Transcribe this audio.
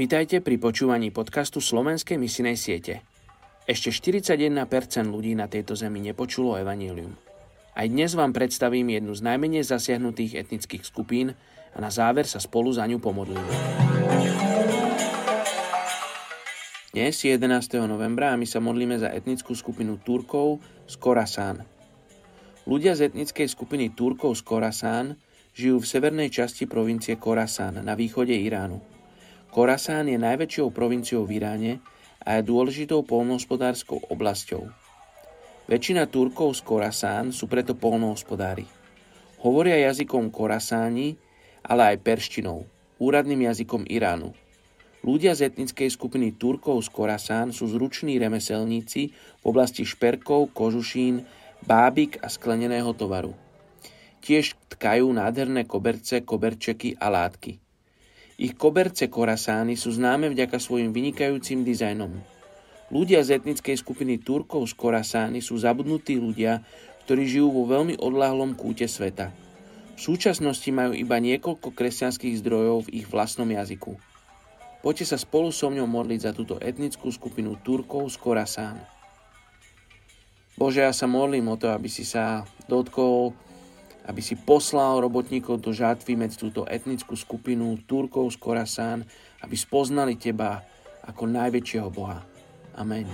Vítajte pri počúvaní podcastu Slovenskej misinej siete. Ešte 41% ľudí na tejto zemi nepočulo evanílium. Aj dnes vám predstavím jednu z najmenej zasiahnutých etnických skupín a na záver sa spolu za ňu pomodlíme. Dnes je 11. novembra a my sa modlíme za etnickú skupinu Turkov z Korasán. Ľudia z etnickej skupiny Turkov z Korasán žijú v severnej časti provincie Korasán na východe Iránu. Korasán je najväčšou provinciou v Iráne a je dôležitou polnohospodárskou oblasťou. Väčšina Turkov z Korasán sú preto polnohospodári. Hovoria jazykom Korasáni, ale aj perštinou, úradným jazykom Iránu. Ľudia z etnickej skupiny Turkov z Korasán sú zruční remeselníci v oblasti šperkov, kožušín, bábik a skleneného tovaru. Tiež tkajú nádherné koberce, koberčeky a látky. Ich koberce korasány sú známe vďaka svojim vynikajúcim dizajnom. Ľudia z etnickej skupiny Turkov z Korasány sú zabudnutí ľudia, ktorí žijú vo veľmi odláhlom kúte sveta. V súčasnosti majú iba niekoľko kresťanských zdrojov v ich vlastnom jazyku. Poďte sa spolu so mňou modliť za túto etnickú skupinu Turkov z Korasán. Bože, ja sa modlím o to, aby si sa dotkol aby si poslal robotníkov do žatvy medzi túto etnickú skupinu Turkov z Korasán, aby spoznali teba ako najväčšieho Boha. Amen.